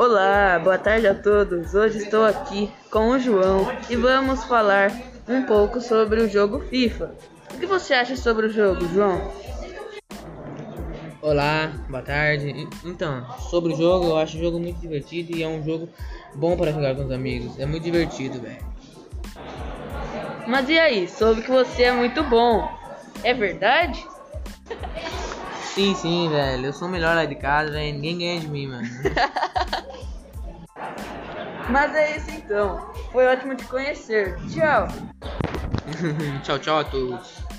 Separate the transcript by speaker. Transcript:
Speaker 1: Olá, boa tarde a todos. Hoje estou aqui com o João e vamos falar um pouco sobre o jogo FIFA. O que você acha sobre o jogo, João?
Speaker 2: Olá, boa tarde. Então, sobre o jogo, eu acho o jogo muito divertido e é um jogo bom para jogar com os amigos. É muito divertido, velho.
Speaker 1: Mas e aí? Soube que você é muito bom. É verdade?
Speaker 2: Sim, sim, velho. Eu sou o melhor lá de casa, velho. Ninguém ganha de mim, mano.
Speaker 1: Mas é isso então. Foi ótimo te conhecer. Tchau.
Speaker 2: tchau, tchau a todos.